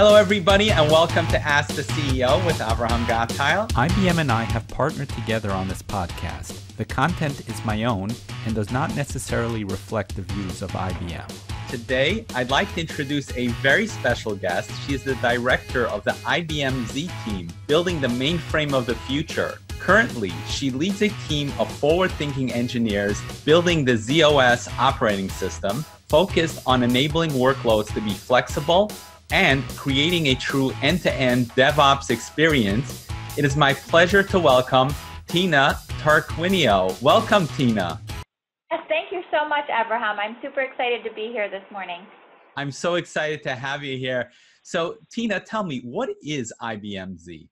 Hello, everybody, and welcome to Ask the CEO with Abraham Gottheil. IBM and I have partnered together on this podcast. The content is my own and does not necessarily reflect the views of IBM. Today, I'd like to introduce a very special guest. She is the director of the IBM Z team, building the mainframe of the future. Currently, she leads a team of forward thinking engineers building the z/OS operating system, focused on enabling workloads to be flexible and creating a true end to end DevOps experience. It is my pleasure to welcome Tina Tarquinio. Welcome, Tina. Yes, thank you so much, Abraham. I'm super excited to be here this morning. I'm so excited to have you here. So, Tina, tell me, what is IBM Z?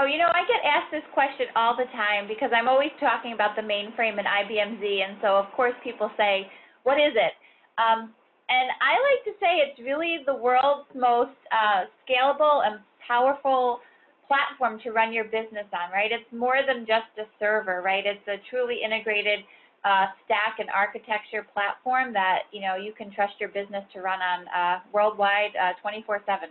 Oh, you know, I get asked this question all the time because I'm always talking about the mainframe and IBM Z. And so, of course, people say, what is it? Um, and I like to say it's really the world's most uh, scalable and powerful platform to run your business on, right? It's more than just a server, right? It's a truly integrated uh, stack and architecture platform that you know you can trust your business to run on uh, worldwide, 24/7. Uh,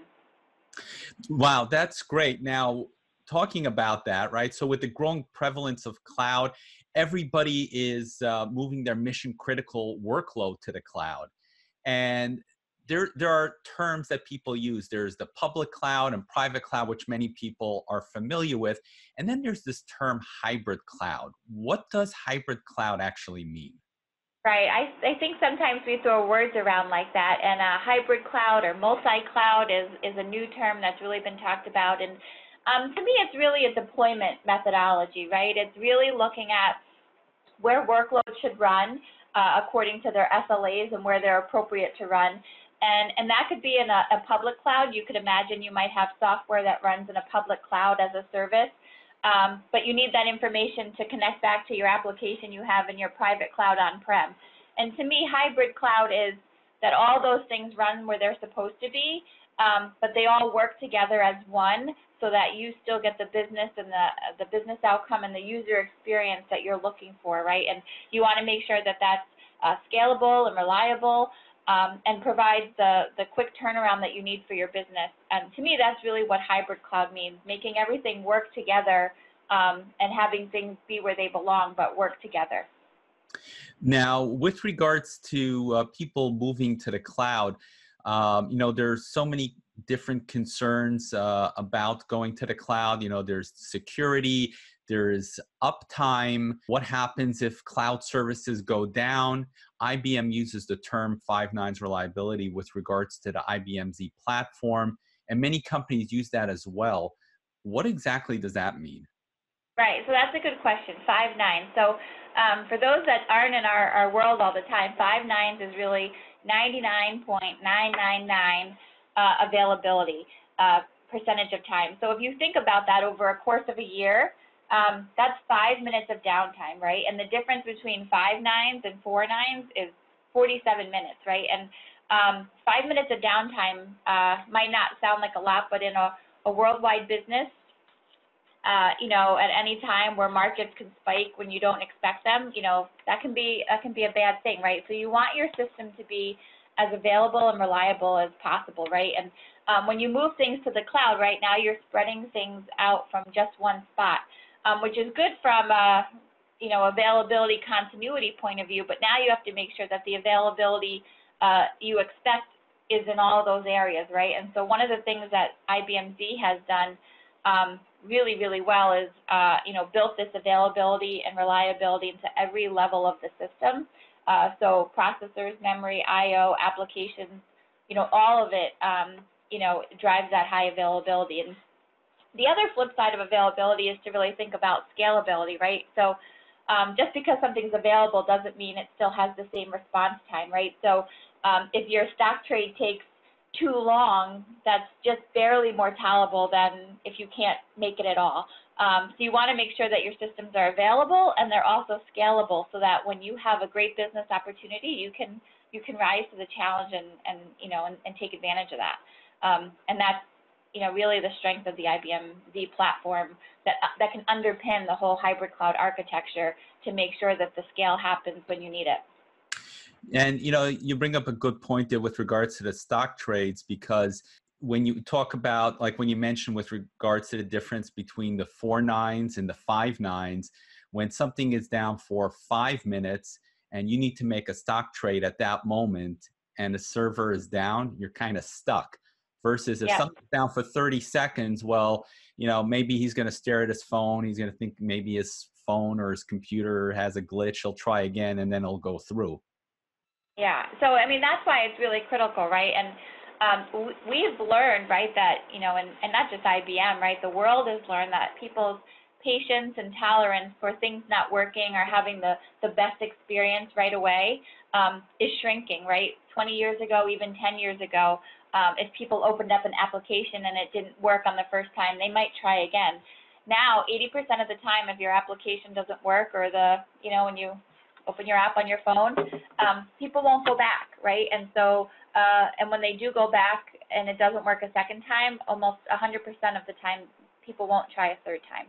wow, that's great. Now, talking about that, right? So, with the growing prevalence of cloud, everybody is uh, moving their mission critical workload to the cloud and there there are terms that people use. There's the public cloud and private cloud which many people are familiar with and then there's this term hybrid cloud. What does hybrid cloud actually mean? Right. I, I think sometimes we throw words around like that and a hybrid cloud or multi-cloud is, is a new term that's really been talked about and um, to me it's really a deployment methodology right? It's really looking at where workloads should run uh, according to their SLAs and where they're appropriate to run. And, and that could be in a, a, public cloud. You could imagine you might have software that runs in a public cloud as a service, um, but you need that information to connect back to your application you have in your private cloud on-prem. And to me, hybrid cloud is that all those things run where they're supposed to be, um, but they all work together as one so that you still get the business and the the business outcome and the user experience that you're looking for, right? And you want to make sure that that's uh, scalable and reliable um, and provides the, the quick turnaround that you need for your business. And to me, that's really what hybrid cloud means, making everything work together um, and having things be where they belong, but work together. Now, with regards to uh, people moving to the cloud, um, you know, there's so many different concerns uh, about going to the cloud. You know, there's security, there's uptime. What happens if cloud services go down? IBM uses the term five nines reliability with regards to the IBM Z platform, and many companies use that as well. What exactly does that mean? Right, so that's a good question. Five nines. So um, for those that aren't in our, our world all the time, five nines is really 99.999 uh, availability uh, percentage of time. So if you think about that over a course of a year, um, that's five minutes of downtime, right? And the difference between five nines and four nines is 47 minutes, right? And um, five minutes of downtime uh, might not sound like a lot, but in a, a worldwide business, uh, you know, at any time where markets can spike when you don't expect them, you know, that can be that can be a bad thing, right? So you want your system to be as available and reliable as possible, right? And um, when you move things to the cloud, right now you're spreading things out from just one spot, um, which is good from a you know availability continuity point of view. But now you have to make sure that the availability uh, you expect is in all those areas, right? And so one of the things that IBM Z has done um, really, really well is, uh, you know, built this availability and reliability into every level of the system. Uh, so processors, memory, I/O, applications, you know, all of it, um, you know, drives that high availability. And the other flip side of availability is to really think about scalability, right? So um, just because something's available doesn't mean it still has the same response time, right? So um, if your stock trade takes too long, that's just barely more tolerable than if you can't make it at all. Um, so you want to make sure that your systems are available and they're also scalable so that when you have a great business opportunity, you can you can rise to the challenge and, and you know and, and take advantage of that. Um, and that's you know really the strength of the IBM Z platform that that can underpin the whole hybrid cloud architecture to make sure that the scale happens when you need it. And you know, you bring up a good point there with regards to the stock trades because when you talk about like when you mentioned with regards to the difference between the four nines and the five nines when something is down for five minutes and you need to make a stock trade at that moment and the server is down you're kind of stuck versus if yeah. something's down for 30 seconds well you know maybe he's going to stare at his phone he's going to think maybe his phone or his computer has a glitch he'll try again and then it'll go through yeah so i mean that's why it's really critical right and um, we've learned, right, that, you know, and, and not just IBM, right, the world has learned that people's patience and tolerance for things not working or having the, the best experience right away um, is shrinking, right? 20 years ago, even 10 years ago, um, if people opened up an application and it didn't work on the first time, they might try again. Now, 80% of the time, if your application doesn't work or the, you know, when you open your app on your phone, um, people won't go back, right? And so, uh, and when they do go back and it doesn't work a second time, almost 100% of the time, people won't try a third time.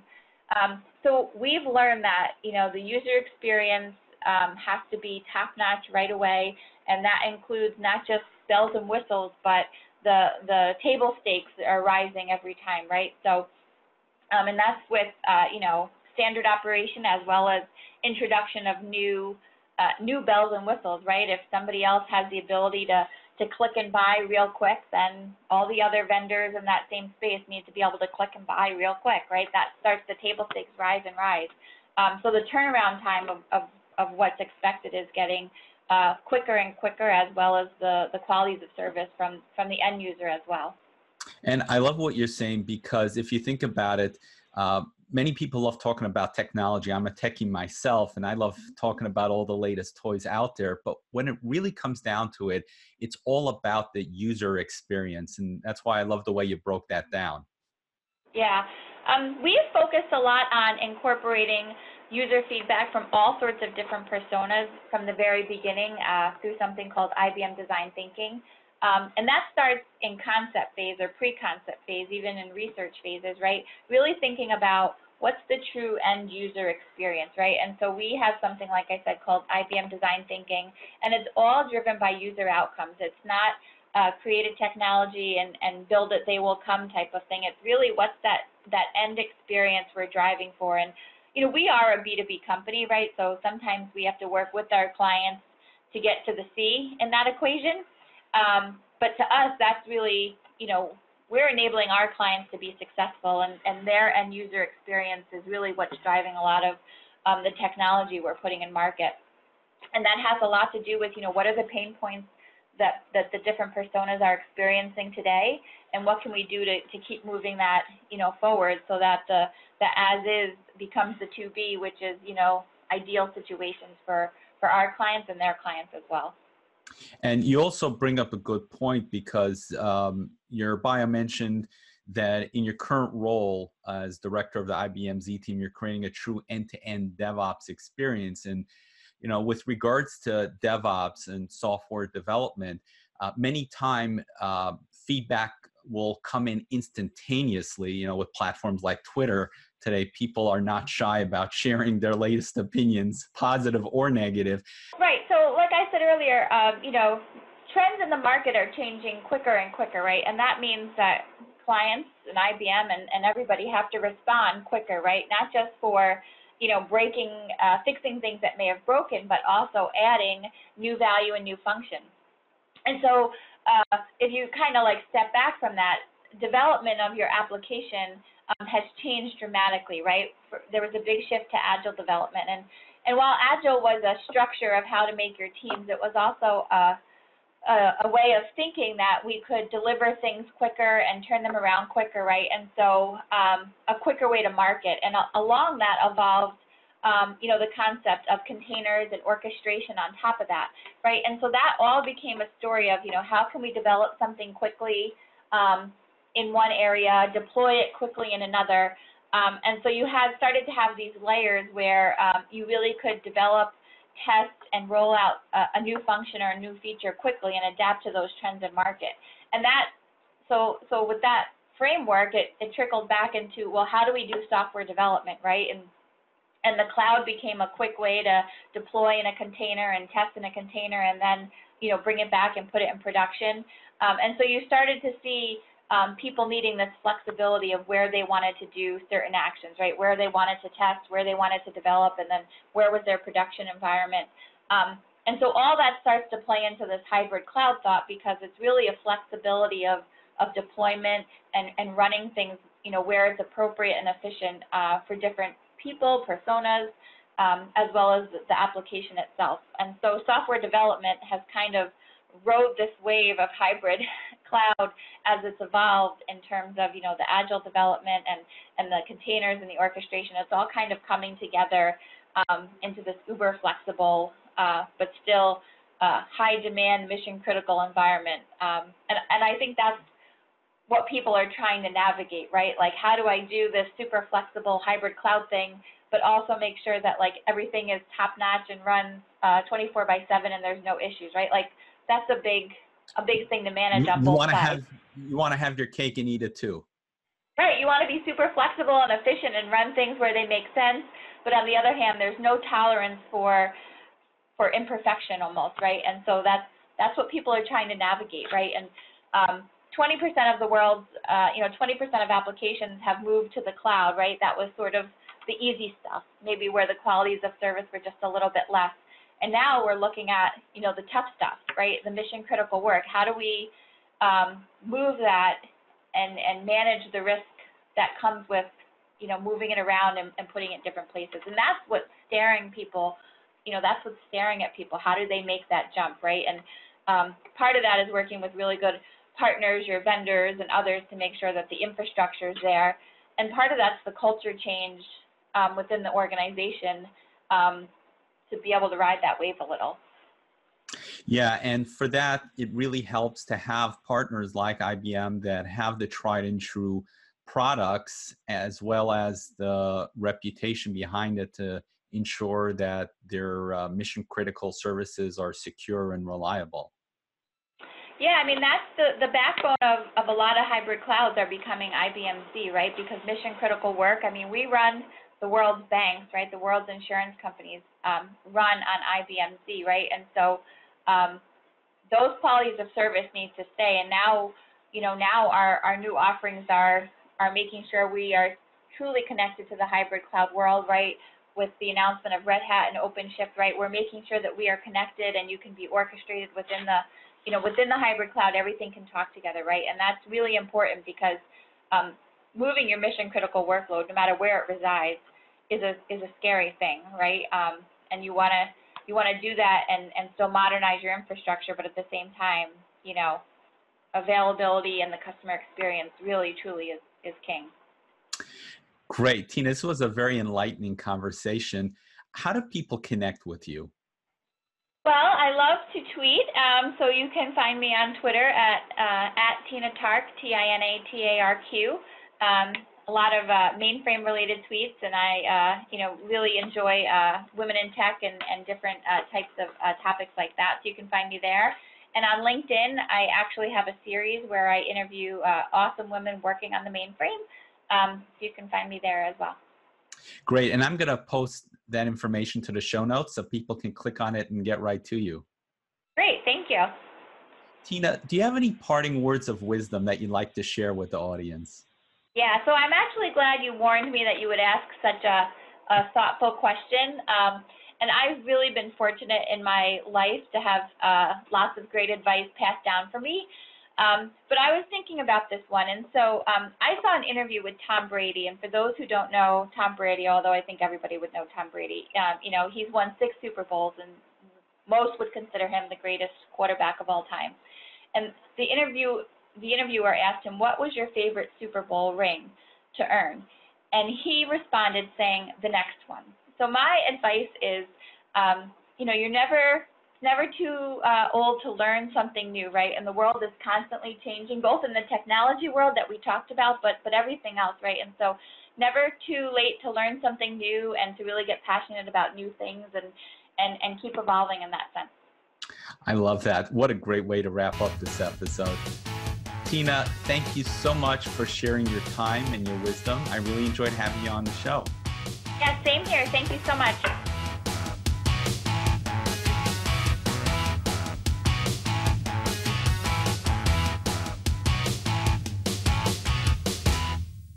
Um, so we've learned that, you know, the user experience um, has to be top notch right away, and that includes not just bells and whistles, but the the table stakes are rising every time, right? So, um, and that's with, uh, you know, standard operation as well as introduction of new uh, new bells and whistles, right? If somebody else has the ability to to click and buy real quick, then all the other vendors in that same space need to be able to click and buy real quick, right? That starts the table stakes rise and rise. Um, so the turnaround time of, of, of what's expected is getting uh, quicker and quicker, as well as the, the qualities of service from, from the end user as well. And I love what you're saying because if you think about it, uh, many people love talking about technology. I'm a techie myself, and I love mm-hmm. talking about all the latest toys out there. But when it really comes down to it, it's all about the user experience. And that's why I love the way you broke that down. Yeah. Um, we have focused a lot on incorporating user feedback from all sorts of different personas from the very beginning uh, through something called IBM Design Thinking. Um, and that starts in concept phase or pre-concept phase, even in research phases, right? Really thinking about what's the true end user experience, right? And so we have something, like I said, called IBM Design Thinking, and it's all driven by user outcomes. It's not uh, created technology and, and build it, they will come type of thing. It's really what's that, that end experience we're driving for. And, you know, we are a B2B company, right? So sometimes we have to work with our clients to get to the C in that equation. Um, but to us, that's really, you know, we're enabling our clients to be successful, and, and their end user experience is really what's driving a lot of um, the technology we're putting in market. And that has a lot to do with, you know, what are the pain points that, that the different personas are experiencing today, and what can we do to, to keep moving that, you know, forward so that the, the as is becomes the to be, which is, you know, ideal situations for, for our clients and their clients as well. And you also bring up a good point because um, your bio mentioned that in your current role as director of the IBM Z team, you're creating a true end-to-end DevOps experience. And you know, with regards to DevOps and software development, uh, many time uh, feedback will come in instantaneously. You know, with platforms like Twitter today, people are not shy about sharing their latest opinions, positive or negative. Right. So, I said earlier, um, you know, trends in the market are changing quicker and quicker, right? And that means that clients and IBM and, and everybody have to respond quicker, right? Not just for you know, breaking, uh, fixing things that may have broken, but also adding new value and new function. And so uh, if you kind of like step back from that, development of your application um, has changed dramatically, right? For, there was a big shift to agile development, and and while agile was a structure of how to make your teams, it was also a, a, a way of thinking that we could deliver things quicker and turn them around quicker, right? And so um, a quicker way to market, and along that evolved um, you know, the concept of containers and orchestration on top of that, right? And so that all became a story of, you know, how can we develop something quickly um, in one area, deploy it quickly in another. Um, and so you had started to have these layers where um, you really could develop, test, and roll out a, a new function or a new feature quickly and adapt to those trends in market. And that, so, so with that framework, it, it trickled back into, well, how do we do software development, right? And and the cloud became a quick way to deploy in a container and test in a container and then you know bring it back and put it in production um, and so you started to see um, people needing this flexibility of where they wanted to do certain actions, right? Where they wanted to test, where they wanted to develop, and then where was their production environment. Um, and so all that starts to play into this hybrid cloud thought because it's really a flexibility of, of deployment and, and running things, you know, where it's appropriate and efficient uh, for different people, personas, um, as well as the application itself. And so software development has kind of rode this wave of hybrid cloud as it's evolved in terms of you know the agile development and and the containers and the orchestration. It's all kind of coming together um, into this uber flexible uh, but still uh, high demand mission critical environment. Um, and and I think that's what people are trying to navigate, right? Like how do I do this super flexible hybrid cloud thing, but also make sure that like everything is top notch and runs uh, 24 by 7 and there's no issues, right? Like that's a big a big thing to manage you, on both wanna sides. Have, you want to have your cake and eat it too. Right, you want to be super flexible and efficient and run things where they make sense, but on the other hand, there's no tolerance for for imperfection almost, right? And so that's that's what people are trying to navigate, right? And um, 20% of the world's, uh, you know, 20% of applications have moved to the cloud, right? That was sort of the easy stuff, maybe where the qualities of service were just a little bit less. And now we're looking at, you know, the tough stuff, right? The mission critical work. How do we um, move that and, and manage the risk that comes with, you know, moving it around and, and putting it in different places? And that's what's staring people, you know, that's what's staring at people. How do they make that jump, right? And um, part of that is working with really good partners, your vendors, and others to make sure that the infrastructure is there. And part of that's the culture change um, within the organization. Um, to be able to ride that wave a little. Yeah, and for that, it really helps to have partners like IBM that have the tried and true products as well as the reputation behind it to ensure that their uh, mission critical services are secure and reliable. Yeah, I mean that's the, the backbone of, of a lot of hybrid clouds are becoming IBMZ, right? Because mission critical work, I mean we run the world's banks, right, the world's insurance companies um, run on IBMZ, right? And so um, those qualities of service need to stay. And now, you know, now our, our new offerings are are making sure we are truly connected to the hybrid cloud world, right? With the announcement of Red Hat and OpenShift, right? We're making sure that we are connected and you can be orchestrated within the, you know, within the hybrid cloud, everything can talk together, right? And that's really important because um, moving your mission critical workload, no matter where it resides, is a is a scary thing, right? Um, and you want to you want to do that and and still modernize your infrastructure, but at the same time, you know, availability and the customer experience really truly is is king. Great, Tina. This was a very enlightening conversation. How do people connect with you? Well, I love to tweet, um, so you can find me on Twitter at uh, at Tina Tark, T I N A T A R Q. Um, a lot of uh, mainframe related tweets, and I, uh, you know, really enjoy uh, women in tech and, and different uh, types of uh, topics like that. So you can find me there. And on LinkedIn, I actually have a series where I interview uh, awesome women working on the mainframe. Um, so you can find me there as well. Great, and I'm going to post that information to the show notes so people can click on it and get right to you. Great, thank you. Tina, do you have any parting words of wisdom that you'd like to share with the audience? Yeah, so I'm actually glad you warned me that you would ask such a, a thoughtful question. Um, and I've really been fortunate in my life to have uh, lots of great advice passed down for me. Um, but I was thinking about this one, and so um, I saw an interview with Tom Brady. And for those who don't know Tom Brady, although I think everybody would know Tom Brady, um, you know he's won six Super Bowls, and most would consider him the greatest quarterback of all time. And the interview the interviewer asked him, What was your favorite Super Bowl ring to earn? And he responded saying, The next one. So my advice is, um, you know, you're never never too uh, old to learn something new, right? And the world is constantly changing, both in the technology world that we talked about, but but everything else, right? And so, never too late to learn something new and to really get passionate about new things and and and keep evolving in that sense. I love that. What a great way to wrap up this episode. Tina, thank you so much for sharing your time and your wisdom. I really enjoyed having you on the show. Yeah, same here. Thank you so much.